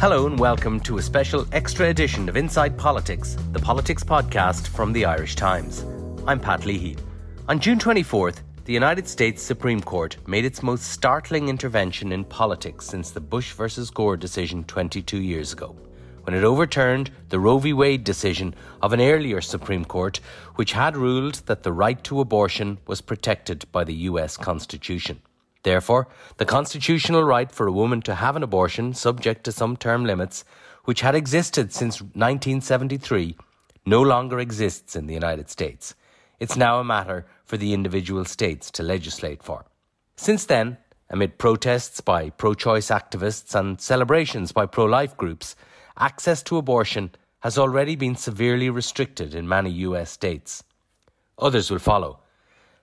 Hello and welcome to a special extra edition of Inside Politics, the politics podcast from the Irish Times. I'm Pat Leahy. On June 24th, the United States Supreme Court made its most startling intervention in politics since the Bush versus Gore decision 22 years ago, when it overturned the Roe v. Wade decision of an earlier Supreme Court, which had ruled that the right to abortion was protected by the US Constitution. Therefore, the constitutional right for a woman to have an abortion, subject to some term limits, which had existed since 1973, no longer exists in the United States. It's now a matter for the individual states to legislate for. Since then, amid protests by pro choice activists and celebrations by pro life groups, access to abortion has already been severely restricted in many US states. Others will follow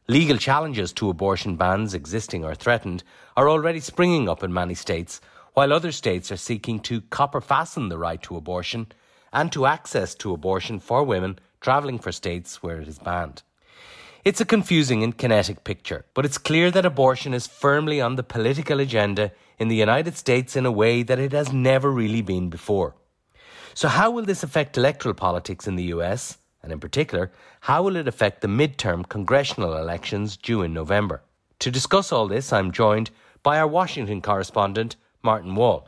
Legal challenges to abortion bans, existing or threatened, are already springing up in many states, while other states are seeking to copper fasten the right to abortion and to access to abortion for women travelling for states where it is banned. It's a confusing and kinetic picture, but it's clear that abortion is firmly on the political agenda in the United States in a way that it has never really been before. So, how will this affect electoral politics in the US? And in particular, how will it affect the midterm congressional elections due in November? To discuss all this, I'm joined by our Washington correspondent, Martin Wall.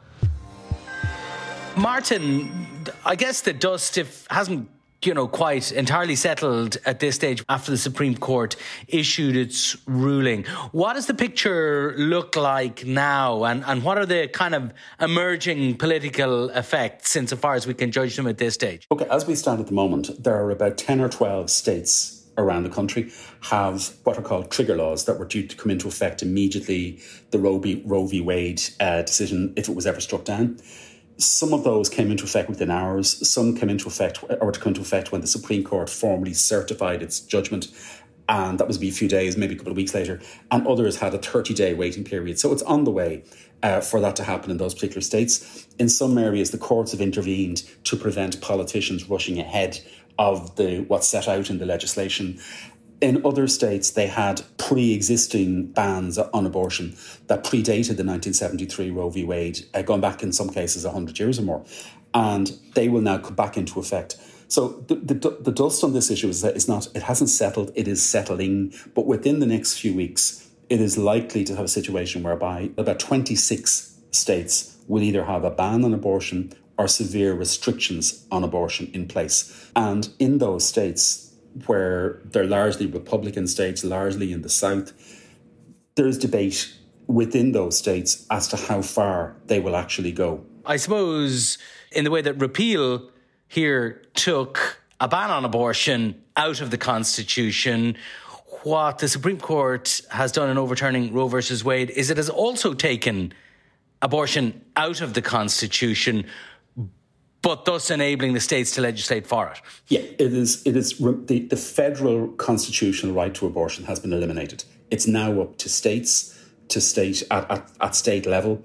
Martin, I guess the dust if hasn't you know, quite entirely settled at this stage after the Supreme Court issued its ruling. What does the picture look like now, and, and what are the kind of emerging political effects insofar as we can judge them at this stage? Okay, as we stand at the moment, there are about 10 or 12 states around the country have what are called trigger laws that were due to come into effect immediately the Roe v. Roe v. Wade uh, decision, if it was ever struck down. Some of those came into effect within hours. Some came into effect or to come into effect when the Supreme Court formally certified its judgment. And that was be a few days, maybe a couple of weeks later. And others had a 30 day waiting period. So it's on the way uh, for that to happen in those particular states. In some areas, the courts have intervened to prevent politicians rushing ahead of the what's set out in the legislation. In other states, they had pre existing bans on abortion that predated the 1973 Roe v. Wade, uh, going back in some cases 100 years or more. And they will now come back into effect. So the, the, the dust on this issue is that it's not, it hasn't settled, it is settling. But within the next few weeks, it is likely to have a situation whereby about 26 states will either have a ban on abortion or severe restrictions on abortion in place. And in those states, where they're largely Republican states, largely in the South, there's debate within those states as to how far they will actually go. I suppose, in the way that repeal here took a ban on abortion out of the Constitution, what the Supreme Court has done in overturning Roe versus Wade is it has also taken abortion out of the Constitution, but thus enabling the states to legislate for it. Yeah, it is. It is the, the federal constitutional right to abortion has been eliminated. It's now up to states to state at, at, at state level.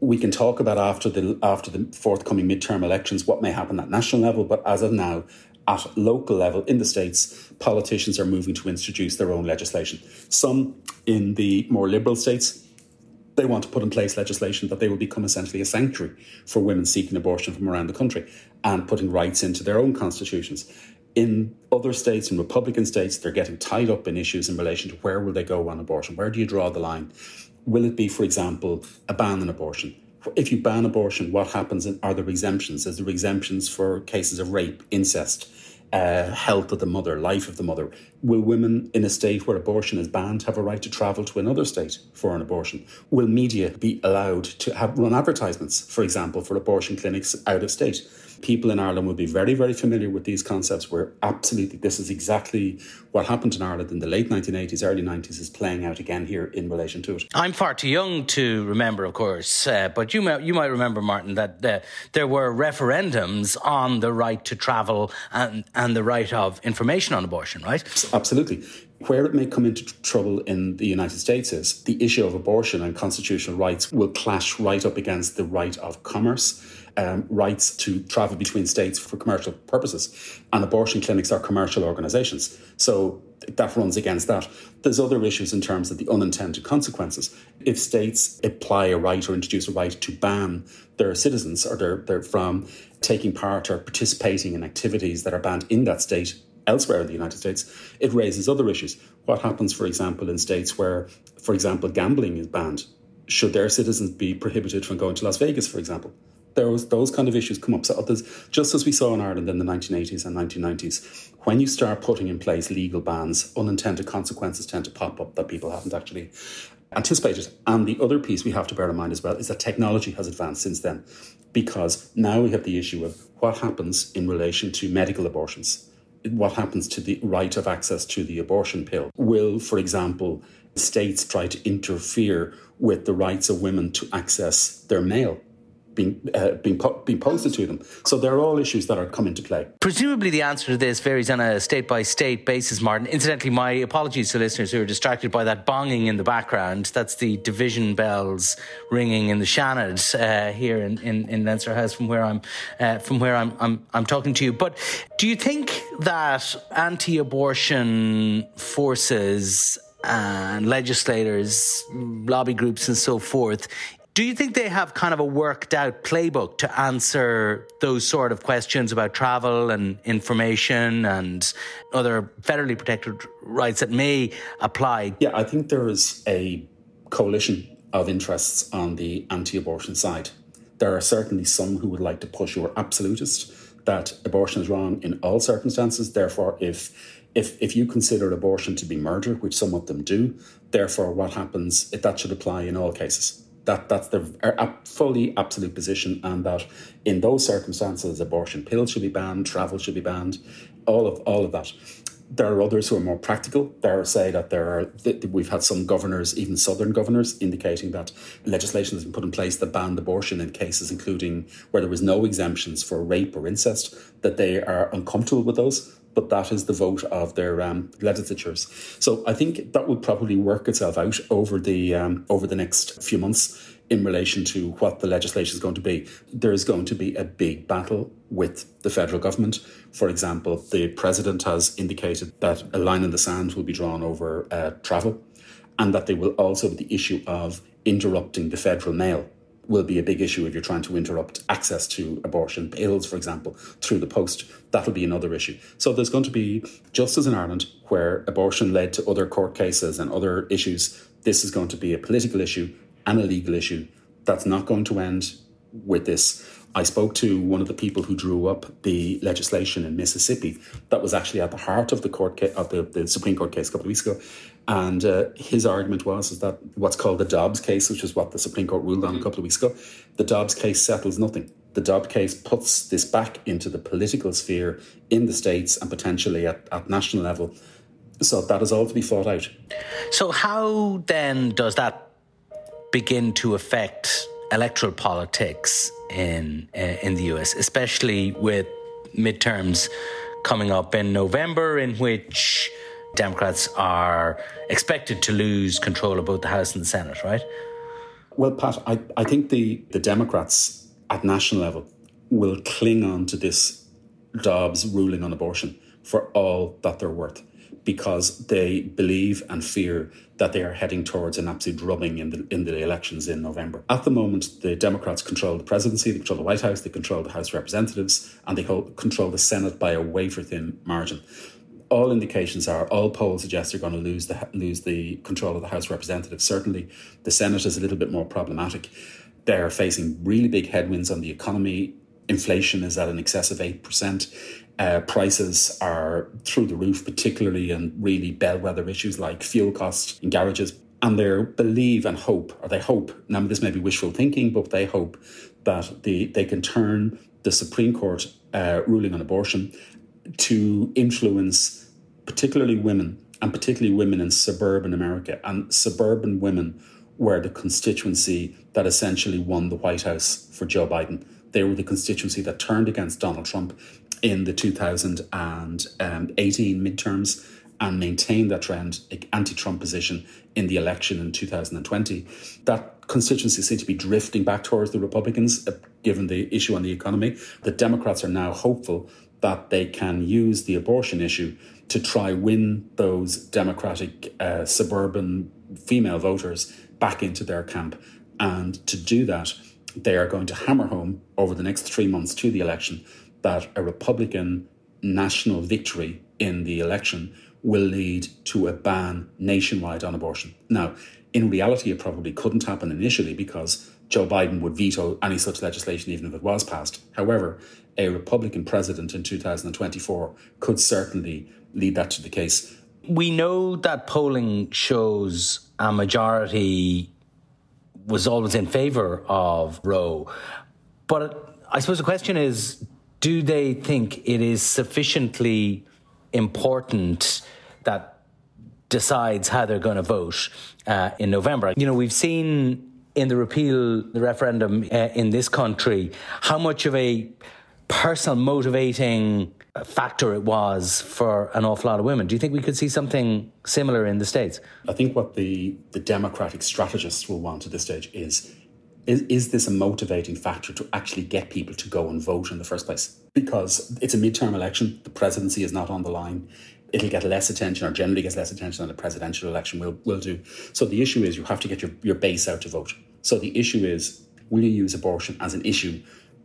We can talk about after the after the forthcoming midterm elections what may happen at national level, but as of now, at local level in the states, politicians are moving to introduce their own legislation. Some in the more liberal states they want to put in place legislation that they will become essentially a sanctuary for women seeking abortion from around the country and putting rights into their own constitutions. In other states, in Republican states, they're getting tied up in issues in relation to where will they go on abortion? Where do you draw the line? Will it be, for example, a ban on abortion? If you ban abortion, what happens? Are there exemptions? Is there exemptions for cases of rape, incest? Uh, health of the mother, life of the mother. Will women in a state where abortion is banned have a right to travel to another state for an abortion? Will media be allowed to have run advertisements, for example, for abortion clinics out of state? People in Ireland will be very, very familiar with these concepts where absolutely this is exactly what happened in Ireland in the late 1980s, early 90s is playing out again here in relation to it. I'm far too young to remember, of course, uh, but you might, you might remember, Martin, that uh, there were referendums on the right to travel and, and the right of information on abortion, right? Absolutely. Where it may come into trouble in the United States is the issue of abortion and constitutional rights will clash right up against the right of commerce, um, rights to travel between states for commercial purposes. And abortion clinics are commercial organisations. So that runs against that. There's other issues in terms of the unintended consequences. If states apply a right or introduce a right to ban their citizens or their, their from taking part or participating in activities that are banned in that state elsewhere in the United States, it raises other issues. What happens, for example, in states where, for example, gambling is banned? Should their citizens be prohibited from going to Las Vegas, for example? Those, those kind of issues come up. So others just as we saw in Ireland in the 1980s and 1990s, when you start putting in place legal bans, unintended consequences tend to pop up that people haven't actually anticipated. And the other piece we have to bear in mind as well is that technology has advanced since then, because now we have the issue of what happens in relation to medical abortions what happens to the right of access to the abortion pill? Will, for example, states try to interfere with the rights of women to access their mail? Being uh, being, po- being posted to them. So they're all issues that are coming into play. Presumably, the answer to this varies on a state by state basis, Martin. Incidentally, my apologies to listeners who are distracted by that bonging in the background. That's the division bells ringing in the Seanad uh, here in, in, in Leinster House, from where I'm uh, from where I'm, I'm I'm talking to you. But do you think that anti-abortion forces and legislators, lobby groups, and so forth do you think they have kind of a worked out playbook to answer those sort of questions about travel and information and other federally protected rights that may apply? Yeah, I think there is a coalition of interests on the anti abortion side. There are certainly some who would like to push your absolutist that abortion is wrong in all circumstances. Therefore, if if if you consider abortion to be murder, which some of them do, therefore what happens if that should apply in all cases that that's the er, fully absolute position, and that in those circumstances, abortion pills should be banned, travel should be banned, all of all of that. There are others who are more practical. There say that there are we've had some governors, even southern governors, indicating that legislation has been put in place that banned abortion in cases including where there was no exemptions for rape or incest. That they are uncomfortable with those but that is the vote of their um, legislatures. So I think that will probably work itself out over the um, over the next few months in relation to what the legislation is going to be. There is going to be a big battle with the federal government. For example, the president has indicated that a line in the sand will be drawn over uh, travel, and that there will also be the issue of interrupting the federal mail will be a big issue if you're trying to interrupt access to abortion pills, for example, through the post. That'll be another issue. So there's going to be, just as in Ireland, where abortion led to other court cases and other issues, this is going to be a political issue and a legal issue that's not going to end with this. I spoke to one of the people who drew up the legislation in Mississippi that was actually at the heart of the court ca- of the, the Supreme Court case a couple of weeks ago, and uh, his argument was is that what's called the Dobbs case, which is what the Supreme Court ruled on a couple of weeks ago, the Dobbs case settles nothing. The Dobbs case puts this back into the political sphere in the states and potentially at, at national level. So that is all to be fought out. So how then does that begin to affect electoral politics in uh, in the US, especially with midterms coming up in November, in which Democrats are expected to lose control of both the House and the Senate, right? Well, Pat, I, I think the, the Democrats at national level will cling on to this Dobbs ruling on abortion for all that they're worth because they believe and fear that they are heading towards an absolute drubbing in the in the elections in November. At the moment, the Democrats control the presidency, they control the White House, they control the House of Representatives, and they hold, control the Senate by a wafer thin margin. All indications are, all polls suggest they're going to lose the lose the control of the House of Representatives. Certainly, the Senate is a little bit more problematic. They're facing really big headwinds on the economy. Inflation is at an excess of eight percent. Uh, prices are through the roof, particularly in really bellwether issues like fuel costs in garages. And they believe and hope, or they hope, now this may be wishful thinking, but they hope that the, they can turn the Supreme Court uh, ruling on abortion to influence particularly women and particularly women in suburban America. And suburban women were the constituency that essentially won the White House for Joe Biden. They were the constituency that turned against Donald Trump in the 2018 midterms and maintained that trend, anti Trump position in the election in 2020. That constituency seemed to be drifting back towards the Republicans, uh, given the issue on the economy. The Democrats are now hopeful that they can use the abortion issue to try win those Democratic uh, suburban female voters back into their camp. And to do that, they are going to hammer home over the next three months to the election that a Republican national victory in the election will lead to a ban nationwide on abortion. Now, in reality, it probably couldn't happen initially because Joe Biden would veto any such legislation even if it was passed. However, a Republican president in 2024 could certainly lead that to the case. We know that polling shows a majority was always in favour of Roe. But I suppose the question is do they think it is sufficiently important that decides how they're going to vote uh, in November? You know, we've seen in the repeal, the referendum uh, in this country, how much of a personal motivating factor it was for an awful lot of women. Do you think we could see something similar in the States? I think what the, the Democratic strategists will want at this stage is, is is this a motivating factor to actually get people to go and vote in the first place? Because it's a midterm election, the presidency is not on the line. It'll get less attention, or generally gets less attention than a presidential election will, will do. So the issue is you have to get your, your base out to vote. So the issue is will you use abortion as an issue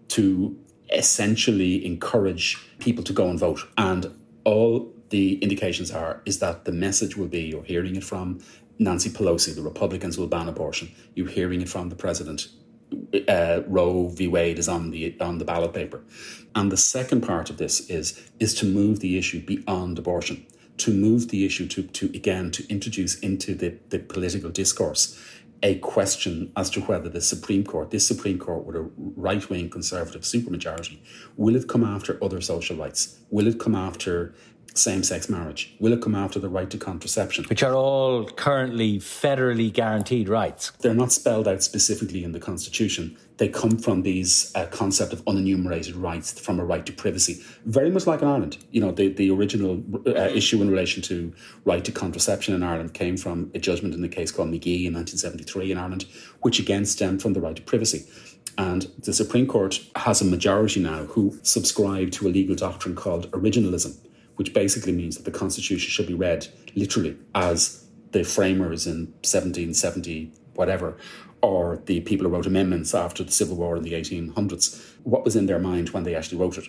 to essentially encourage people to go and vote. And all the indications are is that the message will be you're hearing it from Nancy Pelosi, the Republicans will ban abortion. You're hearing it from the president. Uh, Roe v. Wade is on the on the ballot paper, and the second part of this is is to move the issue beyond abortion, to move the issue to to again to introduce into the the political discourse a question as to whether the Supreme Court, this Supreme Court with a right wing conservative supermajority, will it come after other social rights? Will it come after same sex marriage? Will it come after the right to contraception? Which are all currently federally guaranteed rights. They're not spelled out specifically in the Constitution. They come from these uh, concept of unenumerated rights, from a right to privacy, very much like in Ireland. You know, the, the original uh, issue in relation to right to contraception in Ireland came from a judgment in the case called McGee in 1973 in Ireland, which again stemmed from the right to privacy. And the Supreme Court has a majority now who subscribe to a legal doctrine called originalism which basically means that the Constitution should be read literally as the framers in 1770, whatever, or the people who wrote amendments after the Civil War in the 1800s, what was in their mind when they actually wrote it.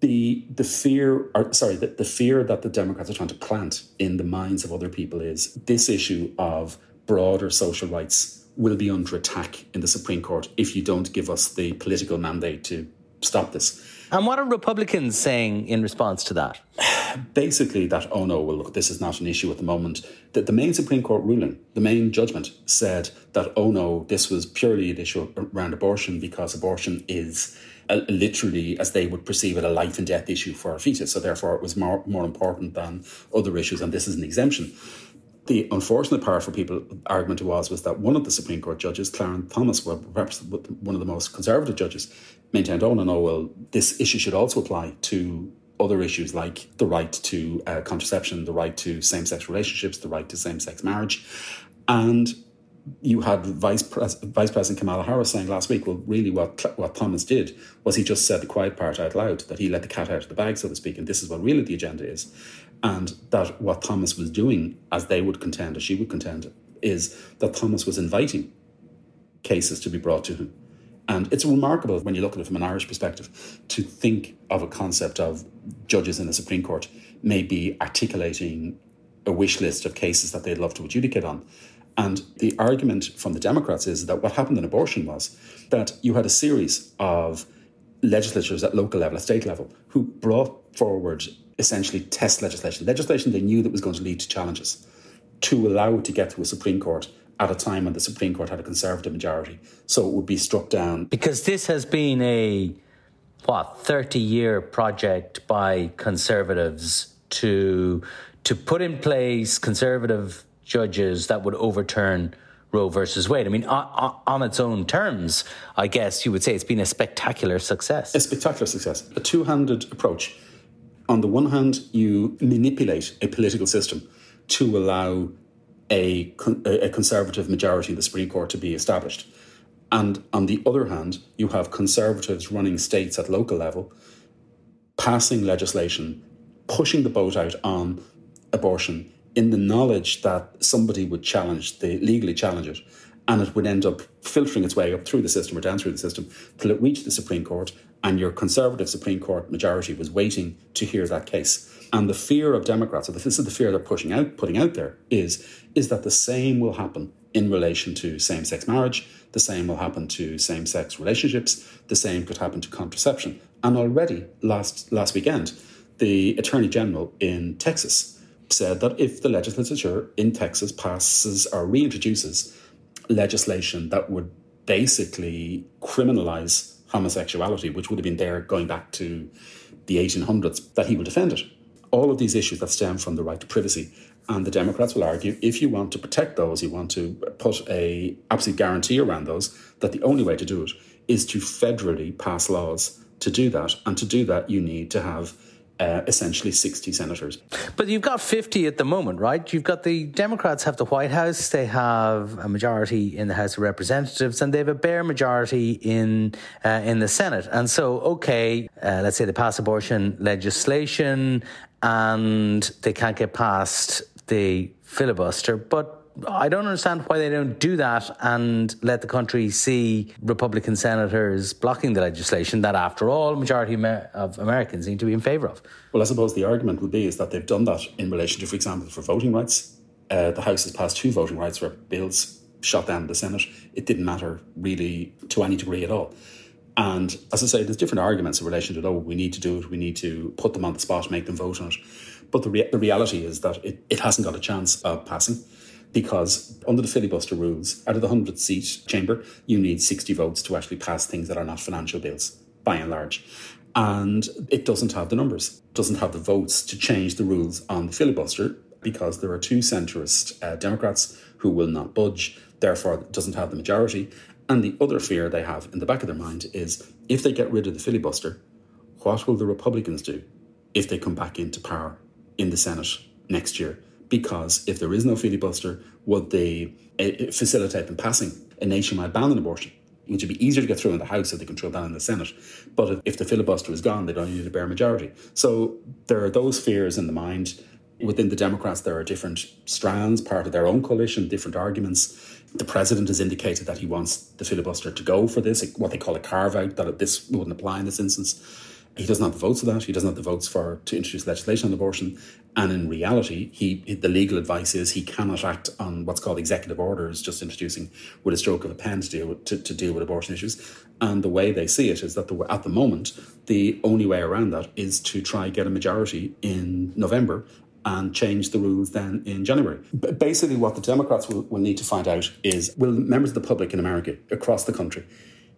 The the fear, or sorry, the, the fear that the Democrats are trying to plant in the minds of other people is this issue of broader social rights will be under attack in the Supreme Court if you don't give us the political mandate to stop this. And what are Republicans saying in response to that? Basically, that, oh no, well, look, this is not an issue at the moment. That the main Supreme Court ruling, the main judgment said that, oh no, this was purely an issue around abortion because abortion is a, literally, as they would perceive it, a life and death issue for a fetus. So therefore, it was more, more important than other issues, and this is an exemption. The unfortunate part for people, argument was, was that one of the Supreme Court judges, Clarence Thomas, perhaps one of the most conservative judges, maintained, oh, no, no, well, this issue should also apply to other issues like the right to uh, contraception, the right to same sex relationships, the right to same sex marriage. And you had Vice, Pres- Vice President Kamala Harris saying last week, well, really what, what Thomas did was he just said the quiet part out loud, that he let the cat out of the bag, so to speak, and this is what really the agenda is and that what Thomas was doing, as they would contend, as she would contend, is that Thomas was inviting cases to be brought to him. And it's remarkable when you look at it from an Irish perspective to think of a concept of judges in the Supreme Court maybe articulating a wish list of cases that they'd love to adjudicate on. And the argument from the Democrats is that what happened in abortion was that you had a series of legislatures at local level, at state level, who brought forward essentially test legislation, legislation they knew that was going to lead to challenges, to allow it to get to a Supreme Court at a time when the Supreme Court had a Conservative majority. So it would be struck down. Because this has been a what, 30 year project by conservatives to, to put in place conservative judges that would overturn Roe versus Wade. I mean, on, on, its own terms, I guess you would say it's been a spectacular success. A spectacular success. A two handed approach. On the one hand, you manipulate a political system to allow a, a conservative majority in the Supreme Court to be established. And on the other hand, you have conservatives running states at local level, passing legislation, pushing the boat out on abortion in the knowledge that somebody would challenge the legally challenge it and it would end up filtering its way up through the system or down through the system till it reached the Supreme Court and your conservative Supreme Court majority was waiting to hear that case. And the fear of Democrats, or this is the fear they're pushing out, putting out there, is, is that the same will happen in relation to same sex marriage, the same will happen to same sex relationships, the same could happen to contraception. And already last last weekend, the Attorney General in Texas said that if the legislature in Texas passes or reintroduces legislation that would basically criminalize homosexuality, which would have been there going back to the 1800s, that he will defend it. All of these issues that stem from the right to privacy. And the Democrats will argue if you want to protect those, you want to put a absolute guarantee around those, that the only way to do it is to federally pass laws to do that. And to do that, you need to have uh, essentially 60 senators. But you've got 50 at the moment, right? You've got the Democrats have the White House, they have a majority in the House of Representatives, and they have a bare majority in uh, in the Senate. And so, okay, uh, let's say they pass abortion legislation, and they can't get past the filibuster, but I don't understand why they don't do that and let the country see Republican senators blocking the legislation that, after all, majority of Americans seem to be in favour of. Well, I suppose the argument would be is that they've done that in relation to, for example, for voting rights. Uh, the House has passed two voting rights where bills shot down the Senate. It didn't matter really to any degree at all. And as I say, there's different arguments in relation to, oh, we need to do it, we need to put them on the spot, make them vote on it. But the, rea- the reality is that it, it hasn't got a chance of passing because under the filibuster rules, out of the 100 seat chamber, you need 60 votes to actually pass things that are not financial bills, by and large. And it doesn't have the numbers, doesn't have the votes to change the rules on the filibuster because there are two centrist uh, Democrats who will not budge, therefore, doesn't have the majority. And the other fear they have in the back of their mind is if they get rid of the filibuster, what will the Republicans do if they come back into power in the Senate next year? Because if there is no filibuster, would they uh, facilitate them passing a nationwide ban on abortion? Which would be easier to get through in the House if they control that in the Senate. But if the filibuster is gone, they don't need a bare majority. So there are those fears in the mind. Within the Democrats, there are different strands, part of their own coalition, different arguments. The president has indicated that he wants the filibuster to go for this, what they call a carve out, that this wouldn't apply in this instance. He doesn't have the votes for that. He doesn't have the votes for to introduce legislation on abortion. And in reality, he the legal advice is he cannot act on what's called executive orders, just introducing with a stroke of a pen to deal with, to, to deal with abortion issues. And the way they see it is that the, at the moment, the only way around that is to try get a majority in November and change the rules then in January. But Basically, what the Democrats will, will need to find out is will members of the public in America across the country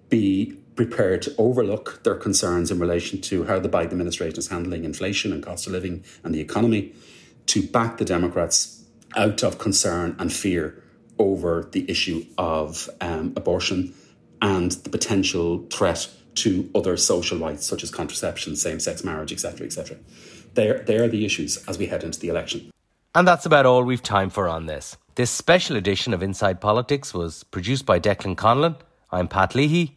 be prepared to overlook their concerns in relation to how the Biden administration is handling inflation and cost of living and the economy, to back the Democrats out of concern and fear over the issue of um, abortion and the potential threat to other social rights such as contraception, same-sex marriage, etc., etc. They're, they're the issues as we head into the election. And that's about all we've time for on this. This special edition of Inside Politics was produced by Declan Conlon. I'm Pat Leahy